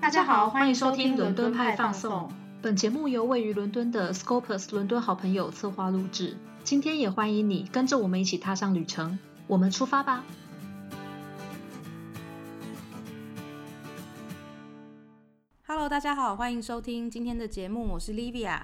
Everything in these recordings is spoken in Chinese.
大家好，欢迎收听伦敦派放送。本节目由位于伦敦的 Scopus 伦敦好朋友策划录制。今天也欢迎你跟着我们一起踏上旅程，我们出发吧！Hello，大家好，欢迎收听今天的节目，我是 Livia，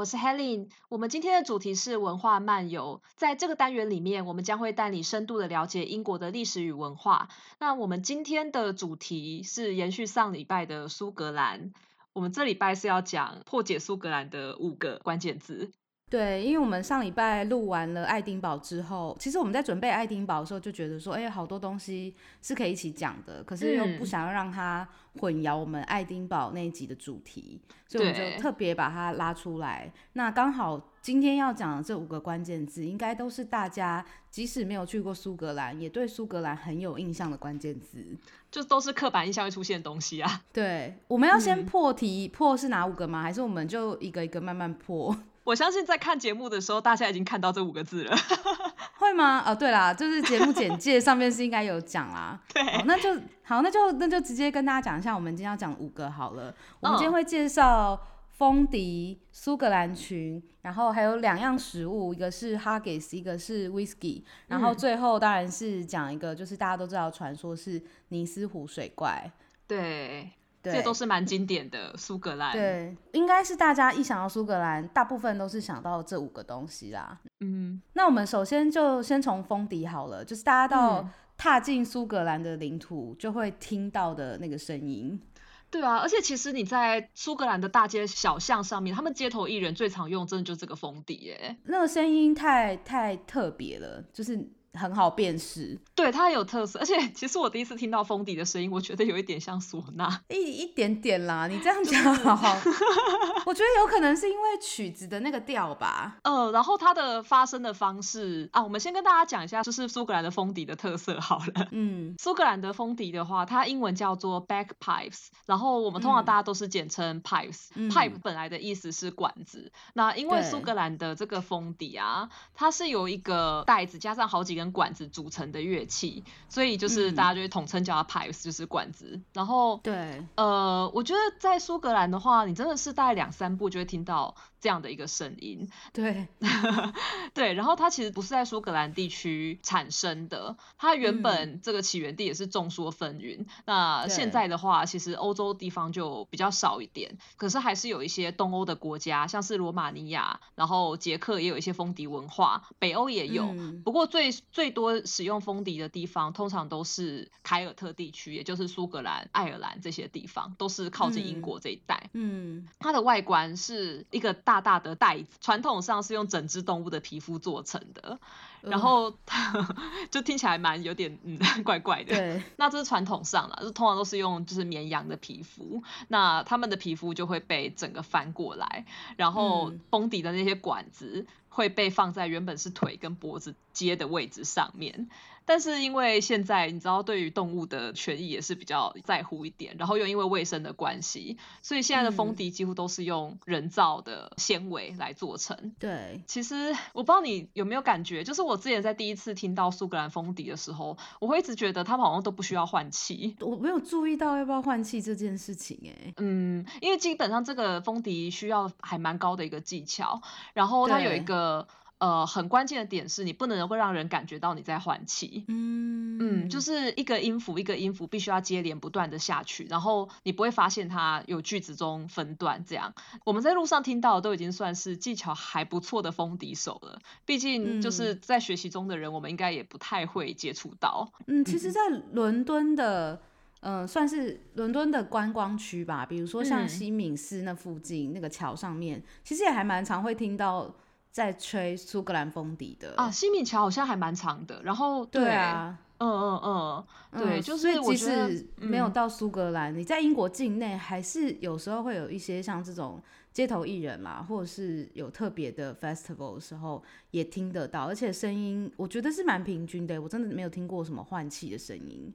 我是 Helen。我们今天的主题是文化漫游，在这个单元里面，我们将会带你深度的了解英国的历史与文化。那我们今天的主题是延续上礼拜的苏格兰，我们这礼拜是要讲破解苏格兰的五个关键字。对，因为我们上礼拜录完了爱丁堡之后，其实我们在准备爱丁堡的时候就觉得说，哎，好多东西是可以一起讲的，可是又不想要让它混淆我们爱丁堡那一集的主题，所以我们就特别把它拉出来。那刚好今天要讲的这五个关键字，应该都是大家即使没有去过苏格兰，也对苏格兰很有印象的关键字，就都是刻板印象会出现的东西啊。对，我们要先破题，破是哪五个吗？还是我们就一个一个慢慢破？我相信在看节目的时候，大家已经看到这五个字了，会吗？哦，对啦，就是节目简介上面是应该有讲啦。对，那就好，那就那就直接跟大家讲一下，我们今天要讲五个好了。我们今天会介绍风笛、苏格兰裙，然后还有两样食物，一个是 Haggis，一个是 Whisky，然后最后当然是讲一个，就是大家都知道传说是尼斯湖水怪。对。这都是蛮经典的苏格兰。对，应该是大家一想到苏格兰，大部分都是想到这五个东西啦。嗯，那我们首先就先从风笛好了，就是大家到踏进苏格兰的领土就会听到的那个声音。对啊，而且其实你在苏格兰的大街小巷上面，他们街头艺人最常用，真的就是这个风笛耶。那个声音太太特别了，就是。很好辨识，对它有特色，而且其实我第一次听到风笛的声音，我觉得有一点像唢呐，一一点点啦。你这样讲，我觉得有可能是因为曲子的那个调吧。呃，然后它的发声的方式啊，我们先跟大家讲一下，就是苏格兰的风笛的特色好了。嗯，苏格兰的风笛的话，它英文叫做 bagpipes，然后我们通常大家都是简称 pipes。pipe 本来的意思是管子，那因为苏格兰的这个风笛啊，它是有一个袋子加上好几个。跟管子组成的乐器，所以就是大家就会统称叫它 pipes，就是管子。然后，对，呃，我觉得在苏格兰的话，你真的是大概两三步就会听到。这样的一个声音，对，对，然后它其实不是在苏格兰地区产生的，它原本这个起源地也是众说纷纭。那现在的话，其实欧洲地方就比较少一点，可是还是有一些东欧的国家，像是罗马尼亚，然后捷克也有一些风笛文化，北欧也有。不过最最多使用风笛的地方，通常都是凯尔特地区，也就是苏格兰、爱尔兰这些地方，都是靠近英国这一带。嗯，它的外观是一个。大大的袋子，传统上是用整只动物的皮肤做成的，然后 就听起来蛮有点嗯怪怪的。对，那这是传统上了，就通常都是用就是绵羊的皮肤，那他们的皮肤就会被整个翻过来，然后封底的那些管子会被放在原本是腿跟脖子接的位置上面。但是因为现在你知道，对于动物的权益也是比较在乎一点，然后又因为卫生的关系，所以现在的封底几乎都是用人造的纤维来做成。对，其实我不知道你有没有感觉，就是我之前在第一次听到苏格兰风笛的时候，我会一直觉得他们好像都不需要换气。我没有注意到要不要换气这件事情，哎，嗯，因为基本上这个风笛需要还蛮高的一个技巧，然后它有一个。呃，很关键的点是你不能够让人感觉到你在换气，嗯嗯，就是一个音符一个音符必须要接连不断的下去，然后你不会发现它有句子中分段这样。我们在路上听到都已经算是技巧还不错的风笛手了，毕竟就是在学习中的人，我们应该也不太会接触到。嗯，其实，在伦敦的，嗯，算是伦敦的观光区吧，比如说像西敏寺那附近那个桥上面，其实也还蛮常会听到。在吹苏格兰风笛的啊，西敏桥好像还蛮长的。然后对啊，嗯嗯嗯，对，就是即使没有到苏格兰，你在英国境内还是有时候会有一些像这种街头艺人啦，或者是有特别的 festival 的时候也听得到，而且声音我觉得是蛮平均的，我真的没有听过什么换气的声音。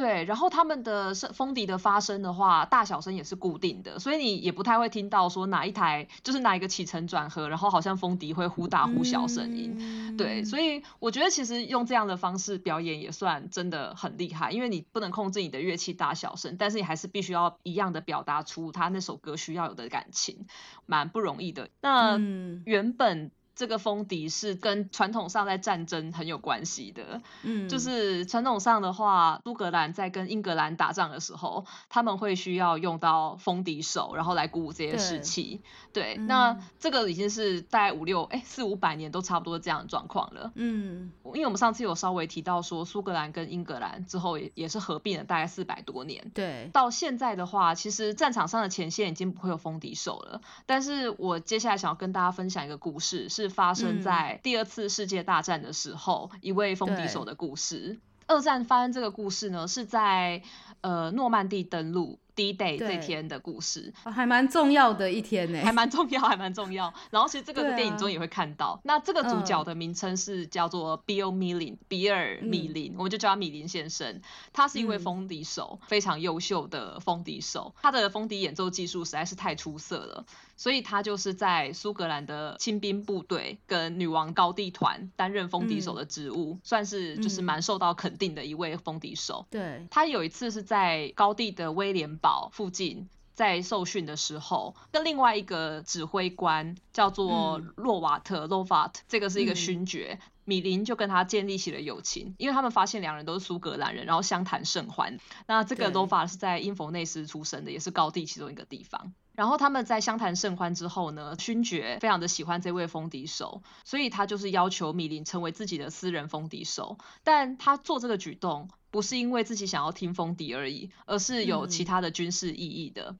对，然后他们的声风笛的发声的话，大小声也是固定的，所以你也不太会听到说哪一台就是哪一个起承转合，然后好像风笛会忽大忽小声音。对，所以我觉得其实用这样的方式表演也算真的很厉害，因为你不能控制你的乐器大小声，但是你还是必须要一样的表达出他那首歌需要有的感情，蛮不容易的。那原本。这个风笛是跟传统上在战争很有关系的，嗯，就是传统上的话，苏格兰在跟英格兰打仗的时候，他们会需要用到风笛手，然后来鼓舞这些士气。对，那这个已经是大概五六哎四五百年都差不多这样的状况了。嗯，因为我们上次有稍微提到说，苏格兰跟英格兰之后也也是合并了大概四百多年。对，到现在的话，其实战场上的前线已经不会有风笛手了。但是我接下来想要跟大家分享一个故事，是。发生在第二次世界大战的时候，一位风笛手的故事。二战发生这个故事呢，是在呃诺曼底登陆。D Day 这天的故事，还蛮重要的一天呢，还蛮 重要，还蛮重要。然后其实这个电影中也会看到，那这个主角的名称是叫做 Bill Millin，比尔米林，我们就叫他米林先生。他是一位风笛手，非常优秀的风笛手。他的风笛演奏技术实在是太出色了，所以他就是在苏格兰的亲兵部队跟女王高地团担任风笛手的职务，算是就是蛮受到肯定的一位风笛手。对，他有一次是在高地的威廉堡。附近在受训的时候，跟另外一个指挥官叫做洛瓦特 （Lovat），这个是一个勋爵，米林就跟他建立起了友情，因为他们发现两人都是苏格兰人，然后相谈甚欢。那这个 Lovat 是在因弗内斯出生的，也是高地其中一个地方。然后他们在相谈甚欢之后呢，勋爵非常的喜欢这位风笛手，所以他就是要求米林成为自己的私人风笛手。但他做这个举动不是因为自己想要听风笛而已，而是有其他的军事意义的。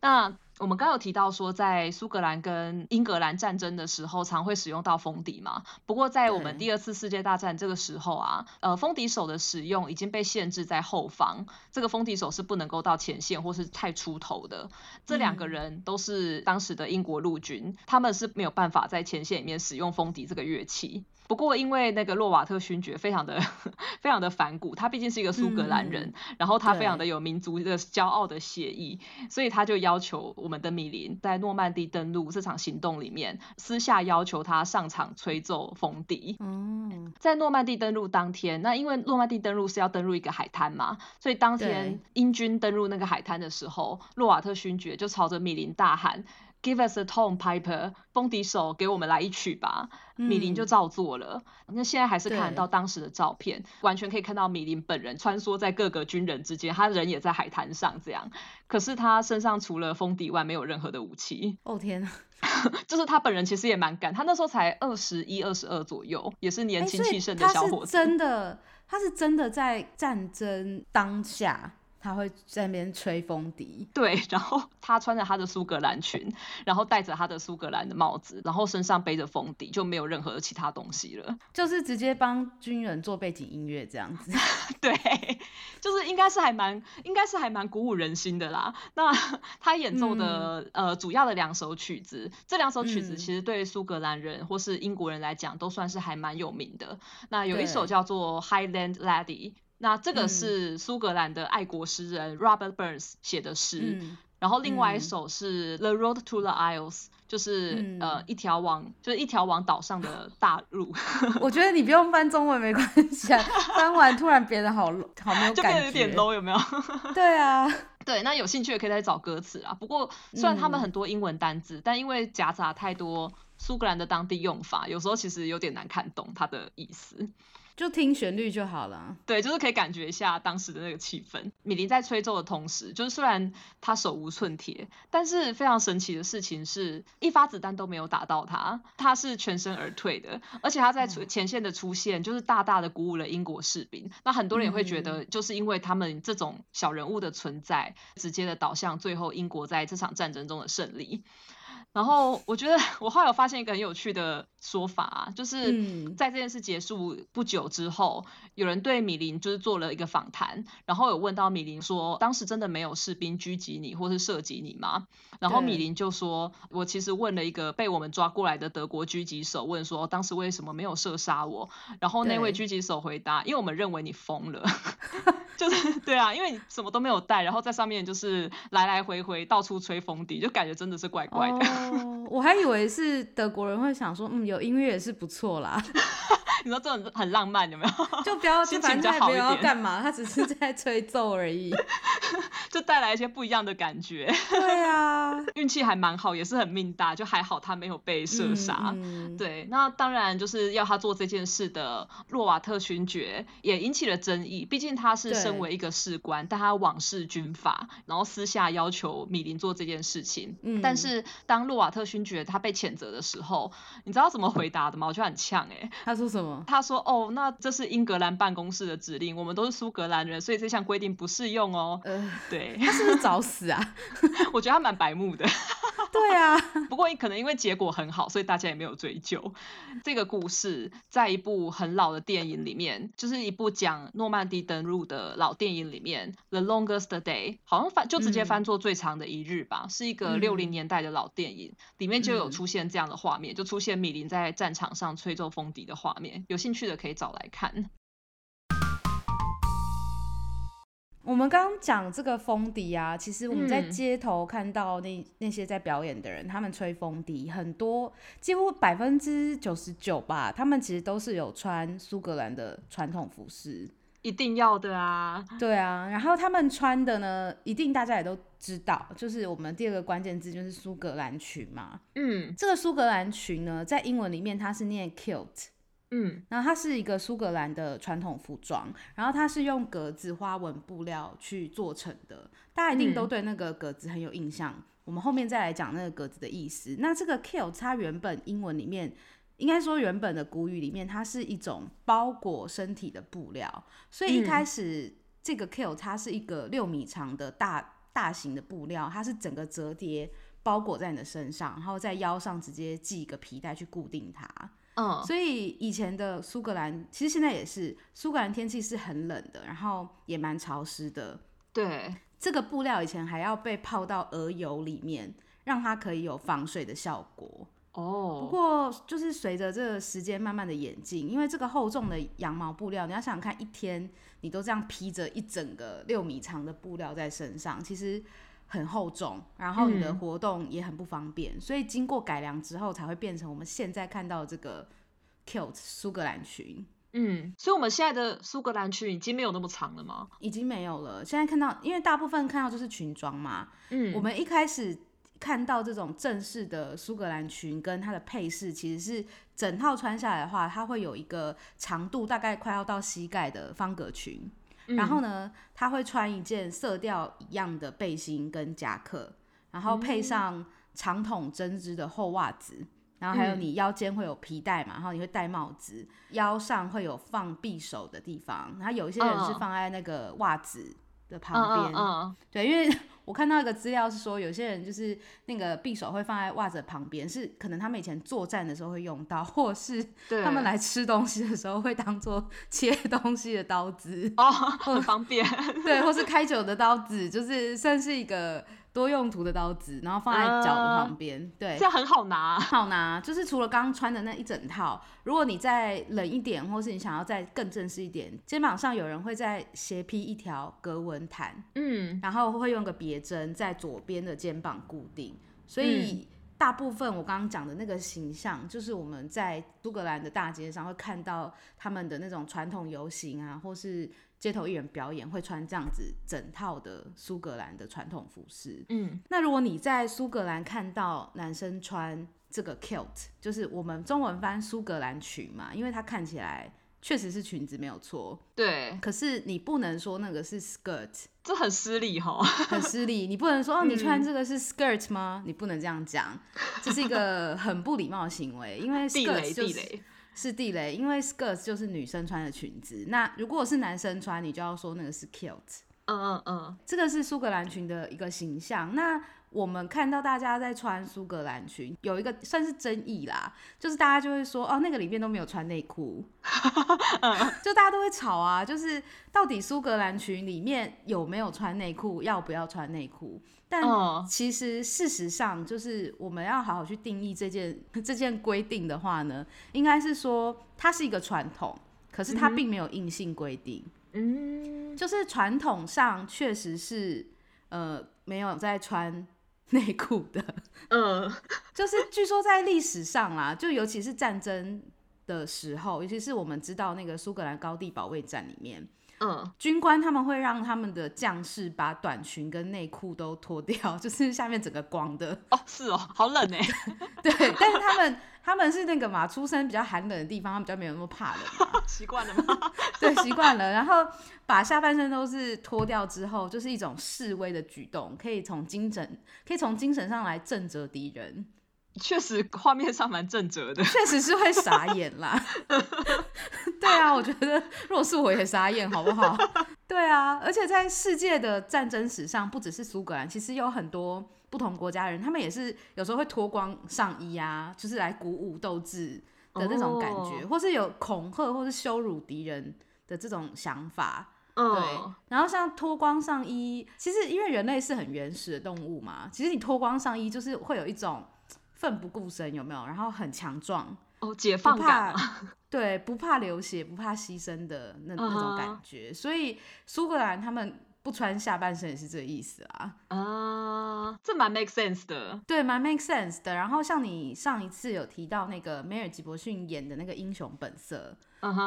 那我们刚有提到说，在苏格兰跟英格兰战争的时候，常会使用到风笛嘛。不过在我们第二次世界大战这个时候啊，呃，风笛手的使用已经被限制在后方，这个风笛手是不能够到前线或是太出头的。这两个人都是当时的英国陆军，他们是没有办法在前线里面使用风笛这个乐器。不过，因为那个洛瓦特勋爵非常的 非常的反骨，他毕竟是一个苏格兰人，然后他非常的有民族的骄傲的血意，所以他就要求我们的米林在诺曼底登陆这场行动里面，私下要求他上场吹奏风笛。嗯，在诺曼底登陆当天，那因为诺曼底登陆是要登陆一个海滩嘛，所以当天英军登陆那个海滩的时候，洛瓦特勋爵就朝着米林大喊。Give us a tone, Piper，风笛手，给我们来一曲吧。米林就照做了。那现在还是看得到当时的照片，完全可以看到米林本人穿梭在各个军人之间，他人也在海滩上这样。可是他身上除了风笛外，没有任何的武器。哦天啊！就是他本人其实也蛮敢，他那时候才二十一、二十二左右，也是年轻气盛的小伙子。真的，他是真的在战争当下。他会在那边吹风笛，对，然后他穿着他的苏格兰裙，然后戴着他的苏格兰的帽子，然后身上背着风笛，就没有任何其他东西了，就是直接帮军人做背景音乐这样子。对，就是应该是还蛮，应该是还蛮鼓舞人心的啦。那 他演奏的呃主要的两首曲子，这两首曲子其实对苏格兰人或是英国人来讲都算是还蛮有名的。那有一首叫做 Highland Lady。那这个是苏格兰的爱国诗人 Robert Burns 写的诗，然后另外一首是 The Road to the Isles，就是呃一条往就是一条往岛上的大路。我觉得你不用翻中文没关系，啊翻完突然变得好好没有感觉，有点 low 有没有？对啊，对，那有兴趣也可以再找歌词啊。不过虽然他们很多英文单字，但因为夹杂太多苏格兰的当地用法，有时候其实有点难看懂它的意思。就听旋律就好了。对，就是可以感觉一下当时的那个气氛。米林在吹奏的同时，就是虽然他手无寸铁，但是非常神奇的事情是，一发子弹都没有打到他，他是全身而退的。而且他在前线的出现，就是大大的鼓舞了英国士兵。那很多人也会觉得，就是因为他们这种小人物的存在，直接的导向最后英国在这场战争中的胜利。然后我觉得 我后来有发现一个很有趣的说法啊，就是在这件事结束不久之后，有人对米林就是做了一个访谈，然后有问到米林说，当时真的没有士兵狙击你或是射击你吗？然后米林就说，我其实问了一个被我们抓过来的德国狙击手，问说当时为什么没有射杀我？然后那位狙击手回答，因为我们认为你疯了。就是对啊，因为你什么都没有带，然后在上面就是来来回回到处吹风笛，就感觉真的是怪怪的。哦，我还以为是德国人会想说，嗯，有音乐也是不错啦。你说这种很浪漫，有没有？就不要，就反正他没有要干嘛，他只是在吹奏而已，就带来一些不一样的感觉。对啊，运气还蛮好，也是很命大，就还好他没有被射杀。对，那当然就是要他做这件事的洛瓦特勋爵也引起了争议，毕竟他是身为一个士官，但他枉视军法，然后私下要求米林做这件事情。嗯，但是当洛瓦特勋爵他被谴责的时候，你知道怎么回答的吗？我觉得很呛哎，他说什么？他说：“哦，那这是英格兰办公室的指令，我们都是苏格兰人，所以这项规定不适用哦。”呃，对，他是不是找死啊？我觉得他蛮白目的。对啊，不过可能因为结果很好，所以大家也没有追究。这个故事在一部很老的电影里面，就是一部讲诺曼底登陆的老电影里面，《The Longest Day》好像翻就直接翻作最长的一日吧，是一个六零年代的老电影，里面就有出现这样的画面，就出现米林在战场上吹奏风笛的画面。有兴趣的可以找来看。我们刚刚讲这个风笛啊，其实我们在街头看到那那些在表演的人，他们吹风笛，很多几乎百分之九十九吧，他们其实都是有穿苏格兰的传统服饰，一定要的啊。对啊，然后他们穿的呢，一定大家也都知道，就是我们第二个关键字就是苏格兰裙嘛。嗯，这个苏格兰裙呢，在英文里面它是念 kilt。嗯，然后它是一个苏格兰的传统服装，然后它是用格子花纹布料去做成的，大家一定都对那个格子很有印象。我们后面再来讲那个格子的意思。那这个 kilt 它原本英文里面，应该说原本的古语里面，它是一种包裹身体的布料，所以一开始这个 kilt 它是一个六米长的大大型的布料，它是整个折叠包裹在你的身上，然后在腰上直接系一个皮带去固定它。嗯，所以以前的苏格兰，其实现在也是苏格兰天气是很冷的，然后也蛮潮湿的。对，这个布料以前还要被泡到鹅油里面，让它可以有防水的效果。哦，不过就是随着这个时间慢慢的演进，因为这个厚重的羊毛布料，你要想想看，一天你都这样披着一整个六米长的布料在身上，其实。很厚重，然后你的活动也很不方便，所以经过改良之后才会变成我们现在看到这个 kilt 苏格兰裙。嗯，所以我们现在的苏格兰裙已经没有那么长了吗？已经没有了。现在看到，因为大部分看到就是裙装嘛。嗯，我们一开始看到这种正式的苏格兰裙跟它的配饰，其实是整套穿下来的话，它会有一个长度大概快要到膝盖的方格裙。然后呢，他会穿一件色调一样的背心跟夹克，然后配上长筒针织的厚袜子，然后还有你腰间会有皮带嘛，然后你会戴帽子，腰上会有放匕首的地方，然后有一些人是放在那个袜子的旁边，对，因为。我看到一个资料是说，有些人就是那个匕首会放在袜子旁边，是可能他们以前作战的时候会用到，或是他们来吃东西的时候会当做 切东西的刀子哦，很方便。对，或是开酒的刀子，就是算是一个。多用途的刀子，然后放在脚的旁边，对，这样很好拿，好拿。就是除了刚刚穿的那一整套，如果你再冷一点，或是你想要再更正式一点，肩膀上有人会再斜披一条格纹毯，嗯，然后会用个别针在左边的肩膀固定。所以大部分我刚刚讲的那个形象，就是我们在苏格兰的大街上会看到他们的那种传统游行啊，或是。街头艺人表演会穿这样子整套的苏格兰的传统服饰。嗯，那如果你在苏格兰看到男生穿这个 kilt，就是我们中文翻苏格兰裙嘛，因为它看起来确实是裙子没有错。对。可是你不能说那个是 skirt，这很失礼哈，很失礼。你不能说哦，你穿这个是 skirt 吗？你不能这样讲，这是一个很不礼貌的行为，因为 skirt 就是。是地雷，因为 skirt 就是女生穿的裙子。那如果是男生穿，你就要说那个是 kilt。嗯嗯嗯，这个是苏格兰裙的一个形象。那我们看到大家在穿苏格兰裙，有一个算是争议啦，就是大家就会说，哦，那个里面都没有穿内裤，就大家都会吵啊，就是到底苏格兰裙里面有没有穿内裤，要不要穿内裤？但其实事实上，就是我们要好好去定义这件这件规定的话呢，应该是说它是一个传统，可是它并没有硬性规定。嗯，就是传统上确实是呃没有在穿 内裤的。嗯，就是据说在历史上啦，就尤其是战争的时候，尤其是我们知道那个苏格兰高地保卫战里面。嗯，军官他们会让他们的将士把短裙跟内裤都脱掉，就是下面整个光的。哦，是哦，好冷哎。对，但是他们他们是那个嘛，出生比较寒冷的地方，他们比较没有那么怕冷。习惯了吗？对，习惯了。然后把下半身都是脱掉之后，就是一种示威的举动，可以从精神可以从精神上来震慑敌人。确实，画面上蛮正折的。确实是会傻眼啦。对啊，我觉得如果是我也傻眼，好不好？对啊，而且在世界的战争史上，不只是苏格兰，其实有很多不同国家人，他们也是有时候会脱光上衣啊，就是来鼓舞斗志的那种感觉，或是有恐吓或是羞辱敌人的这种想法。对。然后像脱光上衣，其实因为人类是很原始的动物嘛，其实你脱光上衣就是会有一种。奋不顾身有没有？然后很强壮哦，解放感，对，不怕流血，不怕牺牲的那那种感觉。所以苏格兰他们不穿下半身也是这个意思啊。啊，这蛮 make sense 的，对，蛮 make sense 的。然后像你上一次有提到那个梅尔吉伯逊演的那个《英雄本色》，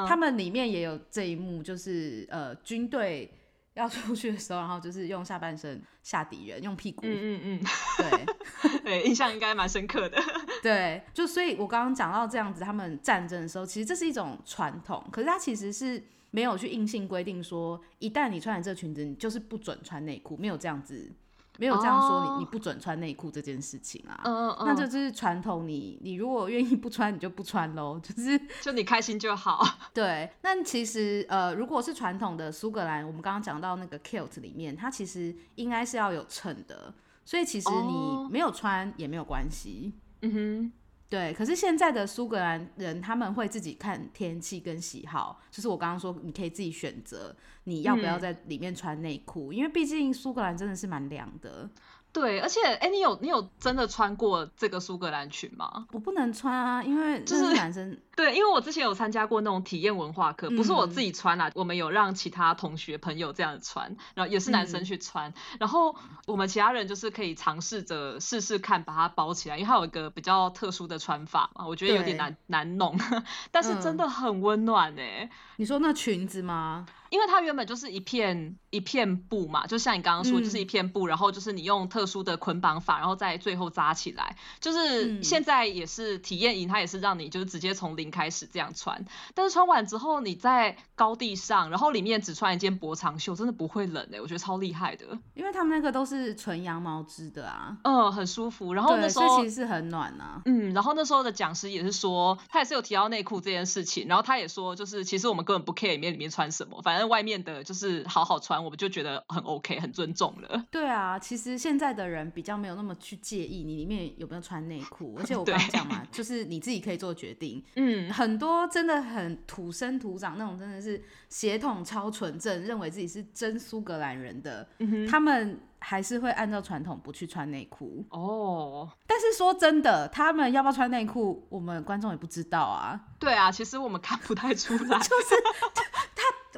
他们里面也有这一幕，就是呃军队。要出去的时候，然后就是用下半身吓敌人，用屁股。嗯嗯嗯，对 对，印象应该蛮深刻的。对，就所以，我刚刚讲到这样子，他们战争的时候，其实这是一种传统，可是它其实是没有去硬性规定说，一旦你穿了这裙子，你就是不准穿内裤，没有这样子。没有这样说你，你不准穿内裤这件事情啊，嗯嗯那这就是传统。你你如果愿意不穿，你就不穿喽，就是就你开心就好。对，那其实呃，如果是传统的苏格兰，我们刚刚讲到那个 kilt 里面，它其实应该是要有衬的，所以其实你没有穿也没有关系。嗯哼。对，可是现在的苏格兰人他们会自己看天气跟喜好，就是我刚刚说你可以自己选择你要不要在里面穿内裤，因为毕竟苏格兰真的是蛮凉的。对，而且哎，你有你有真的穿过这个苏格兰裙吗？我不能穿啊，因为就是男生。对，因为我之前有参加过那种体验文化课，不是我自己穿啦，我们有让其他同学朋友这样穿，然后也是男生去穿，然后我们其他人就是可以尝试着试试看把它包起来，因为它有一个比较特殊的穿法嘛，我觉得有点难难弄，但是真的很温暖哎。你说那裙子吗？因为它原本就是一片一片布嘛，就像你刚刚说，就是一片布，然后就是你用特殊的捆绑法，然后再最后扎起来。就是现在也是体验营，它也是让你就是直接从零开始这样穿。但是穿完之后，你在高地上，然后里面只穿一件薄长袖，真的不会冷哎，我觉得超厉害的。因为他们那个都是纯羊毛织的啊，嗯，很舒服。然后那时候其实是很暖啊，嗯，然后那时候的讲师也是说，他也是有提到内裤这件事情，然后他也说，就是其实我们根本不 care 里面里面穿什么，反正。外面的就是好好穿，我们就觉得很 OK，很尊重了。对啊，其实现在的人比较没有那么去介意你里面有没有穿内裤，而且我 刚讲嘛，就是你自己可以做决定。嗯，很多真的很土生土长那种，真的是血统超纯正，认为自己是真苏格兰人的，他们还是会按照传统不去穿内裤。哦，但是说真的，他们要不要穿内裤，我们观众也不知道啊。对啊，其实我们看不太出来，就是。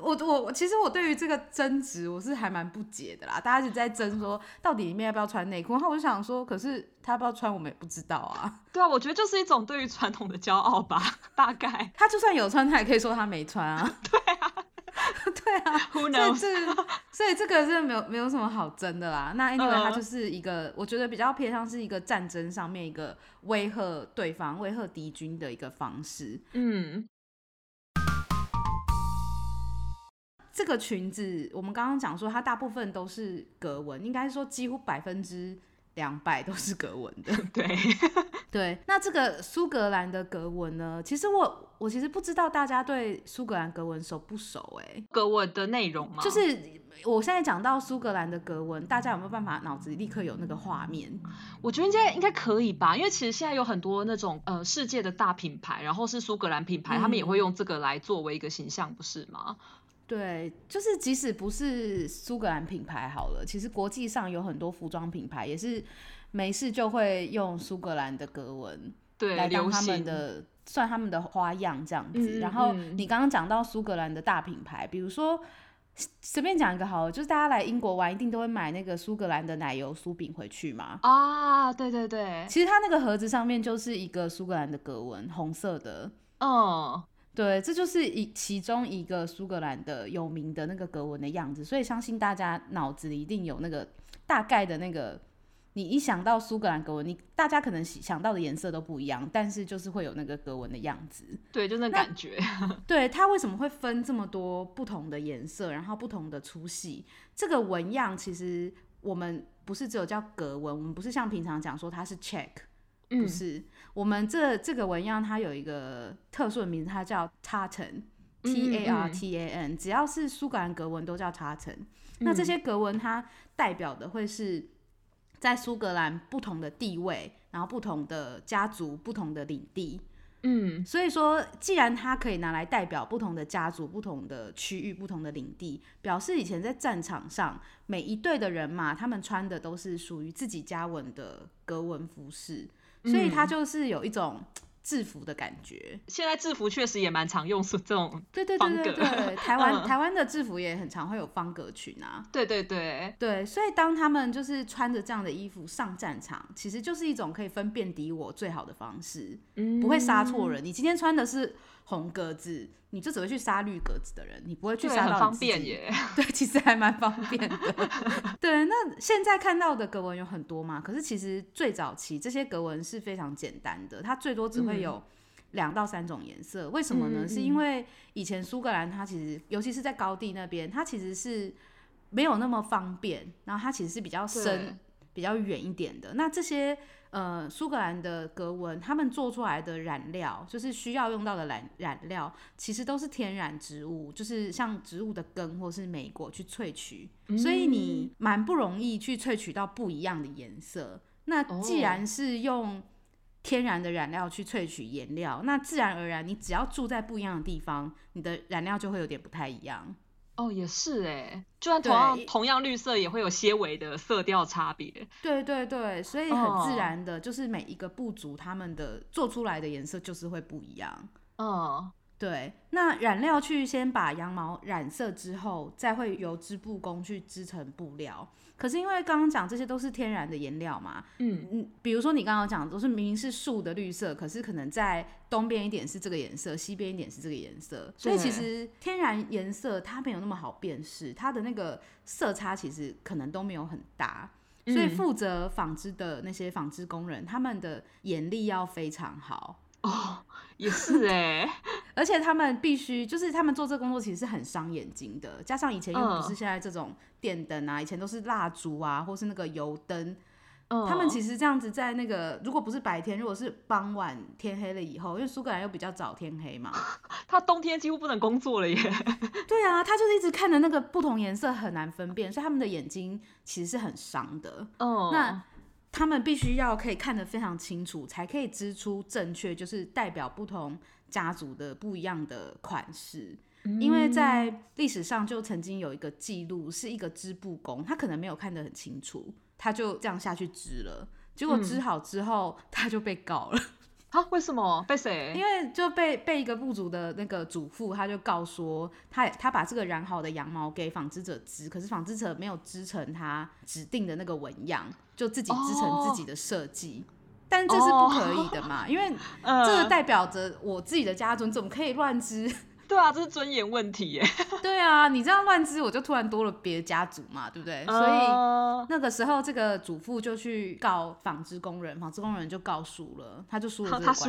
我我其实我对于这个争执我是还蛮不解的啦，大家一直在争说到底里面要不要穿内裤，然后我就想说，可是他要不要穿我们也不知道啊。对啊，我觉得就是一种对于传统的骄傲吧，大概。他就算有穿，他也可以说他没穿啊。对啊，对啊。Who knows？所以这个是没有没有什么好争的啦。那 anyway，它就是一个我觉得比较偏向是一个战争上面一个威吓对方、威吓敌军的一个方式。嗯。这个裙子，我们刚刚讲说，它大部分都是格纹，应该说几乎百分之两百都是格纹的。对，对。那这个苏格兰的格纹呢？其实我我其实不知道大家对苏格兰格纹熟不熟？哎，格纹的内容吗？就是我现在讲到苏格兰的格纹，大家有没有办法脑子里立刻有那个画面？我觉得应该应该可以吧，因为其实现在有很多那种呃世界的大品牌，然后是苏格兰品牌，他们也会用这个来作为一个形象，不是吗？对，就是即使不是苏格兰品牌好了，其实国际上有很多服装品牌也是没事就会用苏格兰的格纹，对，来当他们的算他们的花样这样子。然后你刚刚讲到苏格兰的大品牌，比如说随便讲一个好了，就是大家来英国玩，一定都会买那个苏格兰的奶油酥饼回去嘛。啊，对对对，其实它那个盒子上面就是一个苏格兰的格纹，红色的。嗯，对，这就是一其中一个苏格兰的有名的那个格纹的样子，所以相信大家脑子里一定有那个大概的那个。你一想到苏格兰格纹，你大家可能想到的颜色都不一样，但是就是会有那个格纹的样子。对，就那感觉。对，它为什么会分这么多不同的颜色，然后不同的粗细？这个纹样其实我们不是只有叫格纹，我们不是像平常讲说它是 check，不是。我们这这个纹样它有一个特殊的名字，它叫 tartan，T A R T A N。只要是苏格兰格纹都叫 tartan。那这些格纹它代表的会是。在苏格兰不同的地位，然后不同的家族、不同的领地，嗯，所以说，既然它可以拿来代表不同的家族、不同的区域、不同的领地，表示以前在战场上每一队的人马，他们穿的都是属于自己家纹的格纹服饰，所以它就是有一种。制服的感觉，现在制服确实也蛮常用是这种对对对对对，台湾台湾的制服也很常会有方格裙啊，对对对对，所以当他们就是穿着这样的衣服上战场，其实就是一种可以分辨敌我最好的方式，不会杀错人。你今天穿的是。红格子，你就只会去杀绿格子的人，你不会去杀到方便耶。对，其实还蛮方便的。对，那现在看到的格纹有很多嘛？可是其实最早期这些格纹是非常简单的，它最多只会有两到三种颜色。为什么呢？是因为以前苏格兰它其实，尤其是在高地那边，它其实是没有那么方便，然后它其实是比较深、比较远一点的。那这些。呃，苏格兰的格纹，他们做出来的染料，就是需要用到的染染料，其实都是天然植物，就是像植物的根或是莓果去萃取，所以你蛮不容易去萃取到不一样的颜色。那既然是用天然的染料去萃取颜料，那自然而然，你只要住在不一样的地方，你的染料就会有点不太一样。哦，也是哎，就算同样同样绿色，也会有些微的色调差别。对对对，所以很自然的，就是每一个部族他们的做出来的颜色就是会不一样。嗯。对，那染料去先把羊毛染色之后，再会由织布工去织成布料。可是因为刚刚讲这些都是天然的颜料嘛，嗯嗯，比如说你刚刚讲都是明明是树的绿色，可是可能在东边一点是这个颜色，西边一点是这个颜色，所以其实天然颜色它没有那么好辨识，它的那个色差其实可能都没有很大。所以负责纺织的那些纺织工人，他们的眼力要非常好。哦，也是哎，而且他们必须，就是他们做这工作其实是很伤眼睛的，加上以前又不是现在这种电灯啊，以前都是蜡烛啊，或是那个油灯，他们其实这样子在那个，如果不是白天，如果是傍晚天黑了以后，因为苏格兰又比较早天黑嘛，他冬天几乎不能工作了耶。对啊，他就是一直看着那个不同颜色很难分辨，所以他们的眼睛其实是很伤的。哦，那。他们必须要可以看得非常清楚，才可以织出正确，就是代表不同家族的不一样的款式。因为在历史上就曾经有一个记录，是一个织布工，他可能没有看得很清楚，他就这样下去织了，结果织好之后他就被告了。啊？为什么被谁？因为就被被一个部族的那个主妇，他就告说，他他把这个染好的羊毛给纺织者织，可是纺织者没有织成他指定的那个纹样，就自己织成自己的设计，但这是不可以的嘛？因为 这个代表着我自己的家族，怎么可以乱织？对啊，这是尊严问题耶。对啊，你这样乱织，我就突然多了别的家族嘛，对不对？所以那个时候，这个主妇就去告纺织工人，纺织工人就告输了，他就输了这个官司。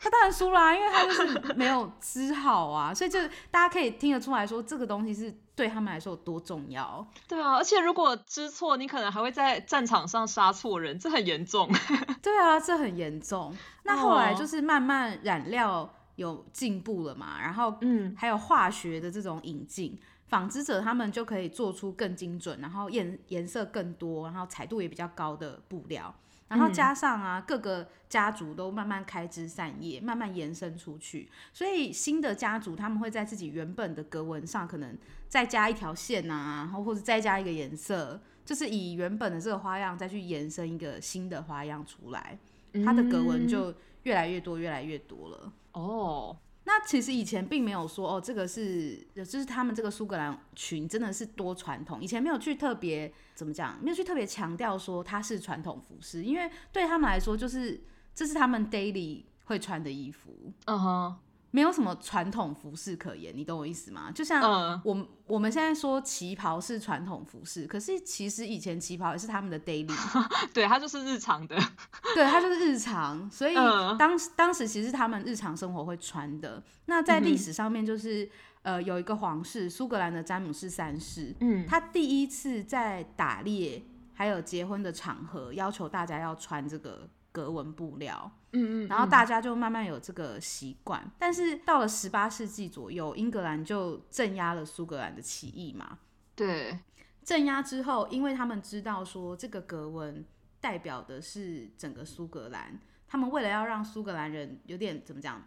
他当然输了，因为他就是没有织好啊。所以就大家可以听得出来说，这个东西是对他们来说有多重要。对啊，而且如果知错，你可能还会在战场上杀错人，这很严重。对啊，这很严重。那后来就是慢慢染料。有进步了嘛？然后，嗯，还有化学的这种引进，纺织者他们就可以做出更精准，然后颜颜色更多，然后彩度也比较高的布料。然后加上啊，各个家族都慢慢开枝散叶，慢慢延伸出去。所以新的家族他们会在自己原本的格纹上，可能再加一条线啊，然后或者再加一个颜色，就是以原本的这个花样再去延伸一个新的花样出来，它的格纹就越来越多，越来越多了。哦，那其实以前并没有说哦，这个是就是他们这个苏格兰群真的是多传统，以前没有去特别怎么讲，没有去特别强调说它是传统服饰，因为对他们来说就是这是他们 daily 会穿的衣服。嗯哼。没有什么传统服饰可言，你懂我意思吗？就像我我们现在说旗袍是传统服饰，可是其实以前旗袍也是他们的 daily，对，它就是日常的，对，它就是日常，所以当当时其实他们日常生活会穿的。那在历史上面，就是呃有一个皇室，苏格兰的詹姆士三世，嗯，他第一次在打猎还有结婚的场合，要求大家要穿这个。格纹布料，嗯嗯，然后大家就慢慢有这个习惯。但是到了十八世纪左右，英格兰就镇压了苏格兰的起义嘛。对，镇压之后，因为他们知道说这个格纹代表的是整个苏格兰，他们为了要让苏格兰人有点怎么讲，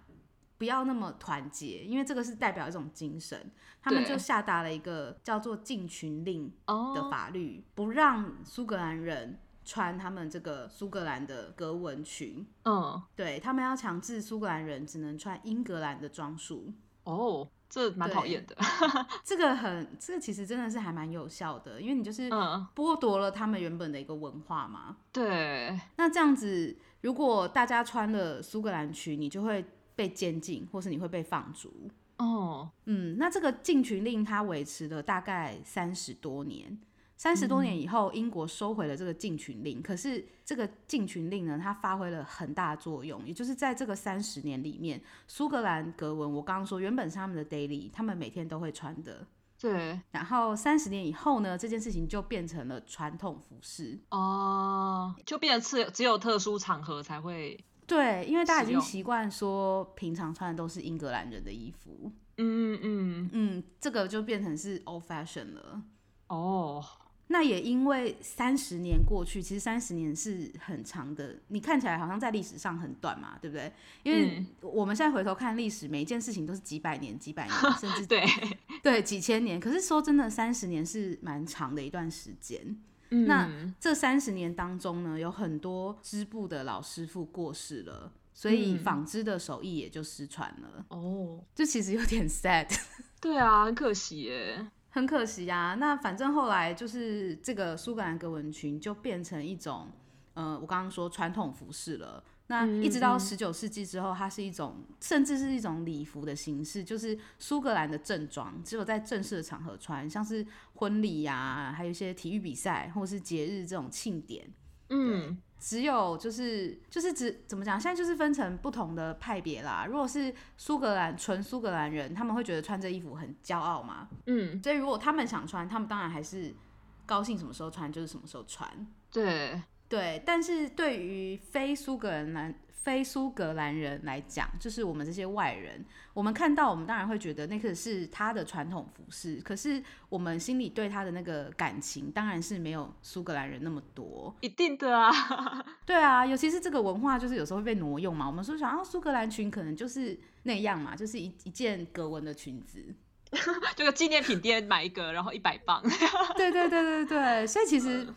不要那么团结，因为这个是代表一种精神，他们就下达了一个叫做禁群令的法律，不让苏格兰人。穿他们这个苏格兰的格纹裙，嗯，对他们要强制苏格兰人只能穿英格兰的装束。哦，这蛮讨厌的。这个很，这个其实真的是还蛮有效的，因为你就是剥夺了他们原本的一个文化嘛。对。那这样子，如果大家穿了苏格兰裙，你就会被监禁，或是你会被放逐。哦。嗯，那这个禁群令它维持了大概三十多年。三十多年以后，英国收回了这个禁群令。可是这个禁群令呢，它发挥了很大作用。也就是在这个三十年里面，苏格兰格纹，我刚刚说原本是他们的 daily，他们每天都会穿的。对。然后三十年以后呢，这件事情就变成了传统服饰。哦。就变成只有特殊场合才会。对，因为大家已经习惯说平常穿的都是英格兰人的衣服。嗯嗯嗯嗯，这个就变成是 old fashion 了。哦。那也因为三十年过去，其实三十年是很长的。你看起来好像在历史上很短嘛，对不对？因为我们现在回头看历史，每一件事情都是几百年、几百年，甚至对对几千年。可是说真的，三十年是蛮长的一段时间。那这三十年当中呢，有很多织布的老师傅过世了，所以纺织的手艺也就失传了。哦，这其实有点 sad。对啊，很可惜耶。很可惜啊，那反正后来就是这个苏格兰格纹裙就变成一种，呃，我刚刚说传统服饰了。那一直到十九世纪之后，它是一种甚至是一种礼服的形式，就是苏格兰的正装，只有在正式的场合穿，像是婚礼呀，还有一些体育比赛或是节日这种庆典。嗯。只有就是就是只怎么讲？现在就是分成不同的派别啦。如果是苏格兰纯苏格兰人，他们会觉得穿这衣服很骄傲嘛。嗯，所以如果他们想穿，他们当然还是高兴什么时候穿就是什么时候穿。对对，但是对于非苏格兰。非苏格兰人来讲，就是我们这些外人，我们看到，我们当然会觉得那个是他的传统服饰，可是我们心里对他的那个感情，当然是没有苏格兰人那么多。一定的啊，对啊，尤其是这个文化，就是有时候会被挪用嘛。我们说想要苏格兰裙，可能就是那样嘛，就是一一件格纹的裙子，这个纪念品店买一个，然后一百磅。对对对对对，所以其实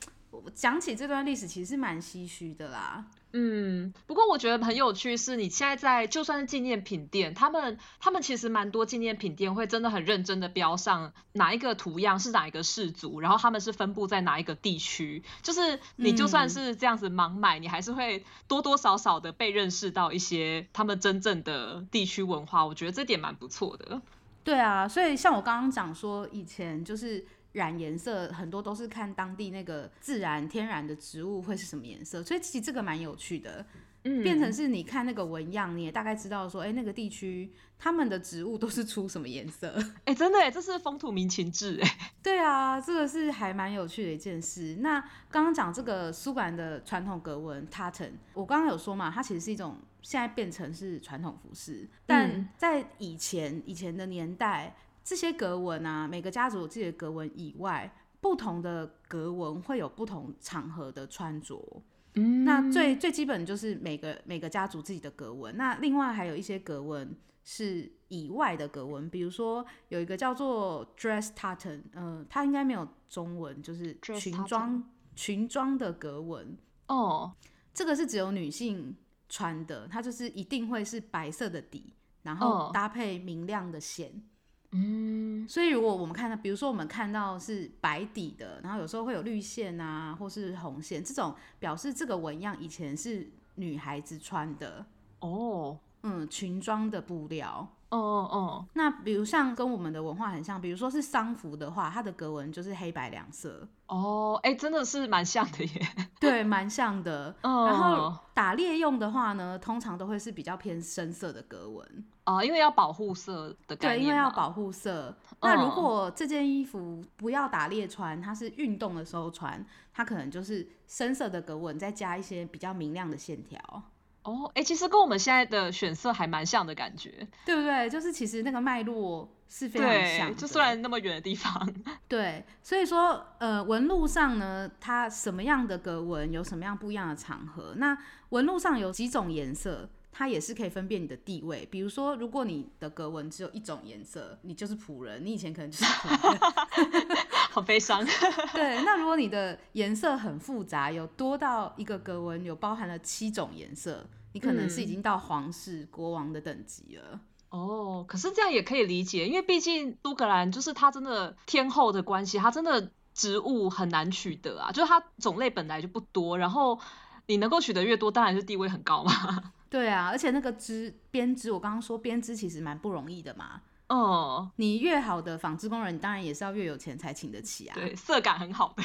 讲起这段历史，其实蛮唏嘘的啦。嗯，不过我觉得很有趣，是你现在在就算是纪念品店，他们他们其实蛮多纪念品店会真的很认真的标上哪一个图样是哪一个氏族，然后他们是分布在哪一个地区，就是你就算是这样子盲买，你还是会多多少少的被认识到一些他们真正的地区文化，我觉得这点蛮不错的。对啊，所以像我刚刚讲说，以前就是。染颜色很多都是看当地那个自然天然的植物会是什么颜色，所以其实这个蛮有趣的。嗯，变成是你看那个纹样，你也大概知道说，哎，那个地区他们的植物都是出什么颜色。哎，真的哎，这是风土民情志哎。对啊，这个是还蛮有趣的一件事。那刚刚讲这个苏格兰的传统格纹 tartan，我刚刚有说嘛，它其实是一种现在变成是传统服饰，但在以前以前的年代。这些格纹啊，每个家族有自己的格纹以外，不同的格纹会有不同场合的穿着。嗯，那最最基本就是每个每个家族自己的格纹。那另外还有一些格纹是以外的格纹，比如说有一个叫做 dress tartan，呃，它应该没有中文，就是裙装裙装的格纹。哦，这个是只有女性穿的，它就是一定会是白色的底。然后搭配明亮的线。嗯，所以如果我们看到，比如说我们看到是白底的，然后有时候会有绿线啊，或是红线，这种表示这个纹样以前是女孩子穿的。哦，嗯，裙装的布料。哦哦哦，那比如像跟我们的文化很像，比如说是丧服的话，它的格纹就是黑白两色。哦，哎，真的是蛮像的耶。对，蛮像的。嗯，然后打猎用的话呢，通常都会是比较偏深色的格纹。哦，因为要保护色的概念。对，因为要保护色。那如果这件衣服不要打猎穿，它是运动的时候穿，它可能就是深色的格纹，再加一些比较明亮的线条。哦，哎，其实跟我们现在的选色还蛮像的感觉，对不对？就是其实那个脉络是非常像，就虽然那么远的地方，对。所以说，呃，纹路上呢，它什么样的格纹有什么样不一样的场合？那纹路上有几种颜色，它也是可以分辨你的地位。比如说，如果你的格纹只有一种颜色，你就是仆人，你以前可能就是仆人，好悲伤。对。那如果你的颜色很复杂，有多到一个格纹有包含了七种颜色。你可能是已经到皇室国王的等级了哦，可是这样也可以理解，因为毕竟苏格兰就是它真的天后的关系，它真的植物很难取得啊，就是它种类本来就不多，然后你能够取得越多，当然是地位很高嘛。对啊，而且那个织编织，我刚刚说编织其实蛮不容易的嘛。哦，你越好的纺织工人，你当然也是要越有钱才请得起啊。对，色感很好的。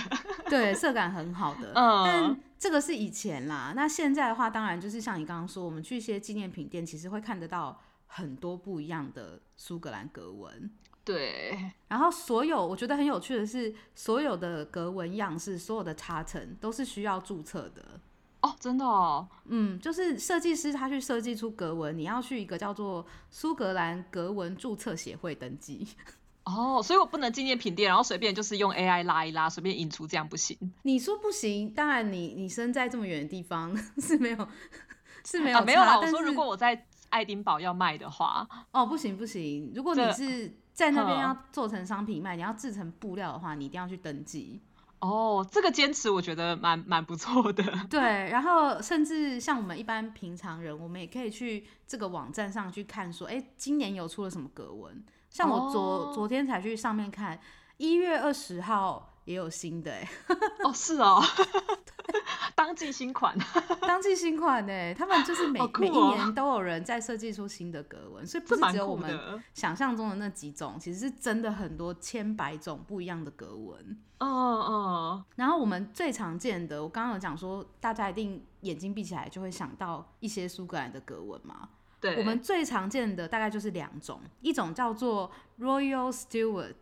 对，色感很好的。嗯。但这个是以前啦，那现在的话，当然就是像你刚刚说，我们去一些纪念品店，其实会看得到很多不一样的苏格兰格纹。对。然后所有我觉得很有趣的是，所有的格纹样式，所有的插层都是需要注册的。哦，真的哦，嗯，就是设计师他去设计出格纹，你要去一个叫做苏格兰格纹注册协会登记。哦，所以我不能纪念品店，然后随便就是用 AI 拉一拉，随便引出这样不行。你说不行，当然你你身在这么远的地方 是没有是没有没有啦。我说如果我在爱丁堡要卖的话，哦，不行不行，如果你是在那边要做成商品卖，你要制成布料的话，你一定要去登记。哦，这个坚持我觉得蛮蛮不错的。对，然后甚至像我们一般平常人，我们也可以去这个网站上去看，说，哎，今年有出了什么格文？像我昨昨天才去上面看，一月二十号也有新的，哎，哦，是哦。当季新款，当季新款呢？他们就是每每一年都有人在设计出新的格纹，所以不是只有我们想象中的那几种，其实是真的很多千百种不一样的格纹。哦哦。然后我们最常见的，我刚刚有讲说，大家一定眼睛闭起来就会想到一些苏格兰的格纹嘛。对。我们最常见的大概就是两种，一种叫做 Royal Stewart，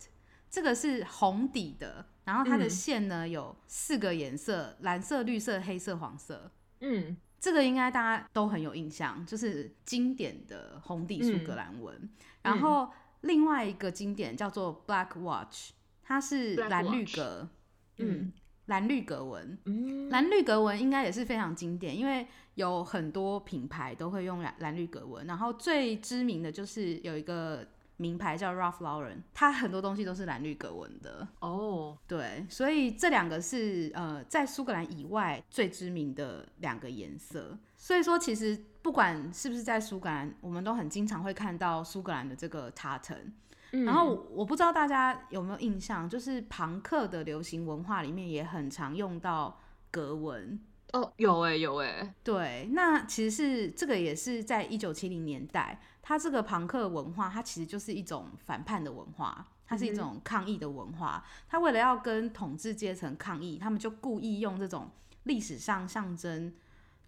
这个是红底的。然后它的线呢有四个颜色：蓝色、绿色、黑色、黄色。嗯，这个应该大家都很有印象，就是经典的红底苏格兰纹。然后另外一个经典叫做 Black Watch，它是蓝绿格，嗯，蓝绿格纹。嗯，蓝绿格纹应该也是非常经典，因为有很多品牌都会用蓝蓝绿格纹。然后最知名的就是有一个。名牌叫 Ralph Lauren，它很多东西都是蓝绿格纹的哦。对，所以这两个是呃在苏格兰以外最知名的两个颜色。所以说，其实不管是不是在苏格兰，我们都很经常会看到苏格兰的这个 tartan。然后我不知道大家有没有印象，就是朋克的流行文化里面也很常用到格纹。哦，有哎，有哎。对，那其实是这个也是在一九七零年代。它这个朋克文化，它其实就是一种反叛的文化，它是一种抗议的文化。它为了要跟统治阶层抗议，他们就故意用这种历史上象征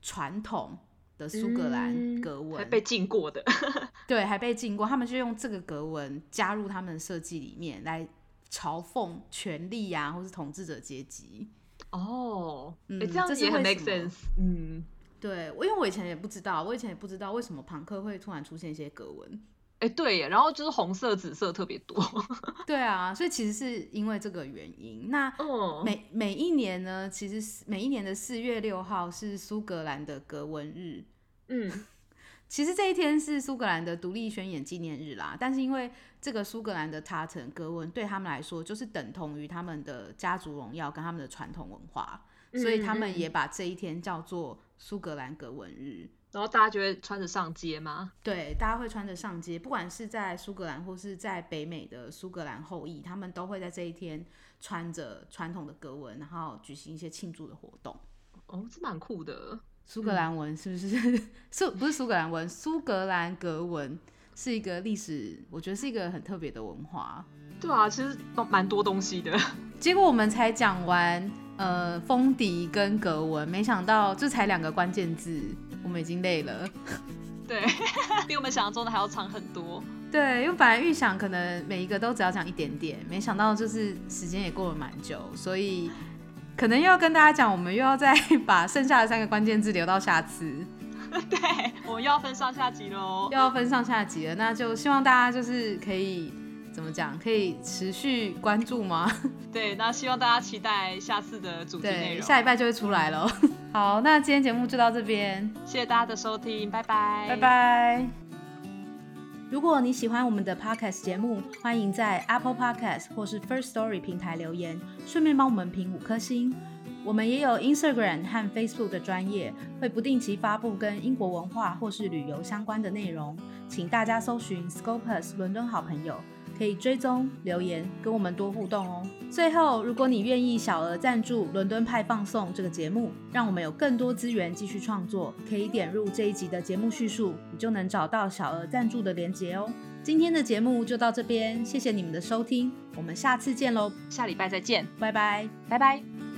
传统的苏格兰格纹，还被禁过的。对，还被禁过。他们就用这个格纹加入他们的设计里面，来嘲讽权力啊，或是统治者阶级。哦，哎，这样也很 make sense。嗯。对，因为我以前也不知道，我以前也不知道为什么朋克会突然出现一些格纹。哎，对耶，然后就是红色、紫色特别多。对啊，所以其实是因为这个原因。那每每一年呢，其实每一年的四月六号是苏格兰的格纹日。嗯，其实这一天是苏格兰的独立宣言纪念日啦。但是因为这个苏格兰的 tartan 格纹对他们来说，就是等同于他们的家族荣耀跟他们的传统文化。所以他们也把这一天叫做苏格兰格纹日，然后大家就会穿着上街吗？对，大家会穿着上街，不管是在苏格兰或是在北美的苏格兰后裔，他们都会在这一天穿着传统的格纹，然后举行一些庆祝的活动。哦，这蛮酷的。苏格兰文是不是？苏不是苏格兰文，苏格兰格纹是一个历史，我觉得是一个很特别的文化。对啊，其实都蛮多东西的。结果我们才讲完呃风笛跟格纹，没想到这才两个关键字。我们已经累了，对 比我们想象中的还要长很多。对，因为本来预想可能每一个都只要讲一点点，没想到就是时间也过了蛮久，所以可能又要跟大家讲，我们又要再把剩下的三个关键字留到下次。对，我们又要分上下集喽，又要分上下集了，那就希望大家就是可以。怎么讲？可以持续关注吗？对，那希望大家期待下次的主题内容。下一拜就会出来了。好，那今天节目就到这边，谢谢大家的收听，拜拜，拜拜。如果你喜欢我们的 podcast 节目，欢迎在 Apple Podcast 或是 First Story 平台留言，顺便帮我们评五颗星。我们也有 Instagram 和 Facebook 的专业，会不定期发布跟英国文化或是旅游相关的内容，请大家搜寻 Scopus 伦敦好朋友。可以追踪留言，跟我们多互动哦。最后，如果你愿意小额赞助《伦敦派放送》这个节目，让我们有更多资源继续创作，可以点入这一集的节目叙述，你就能找到小额赞助的连结哦。今天的节目就到这边，谢谢你们的收听，我们下次见喽，下礼拜再见，拜拜，拜拜。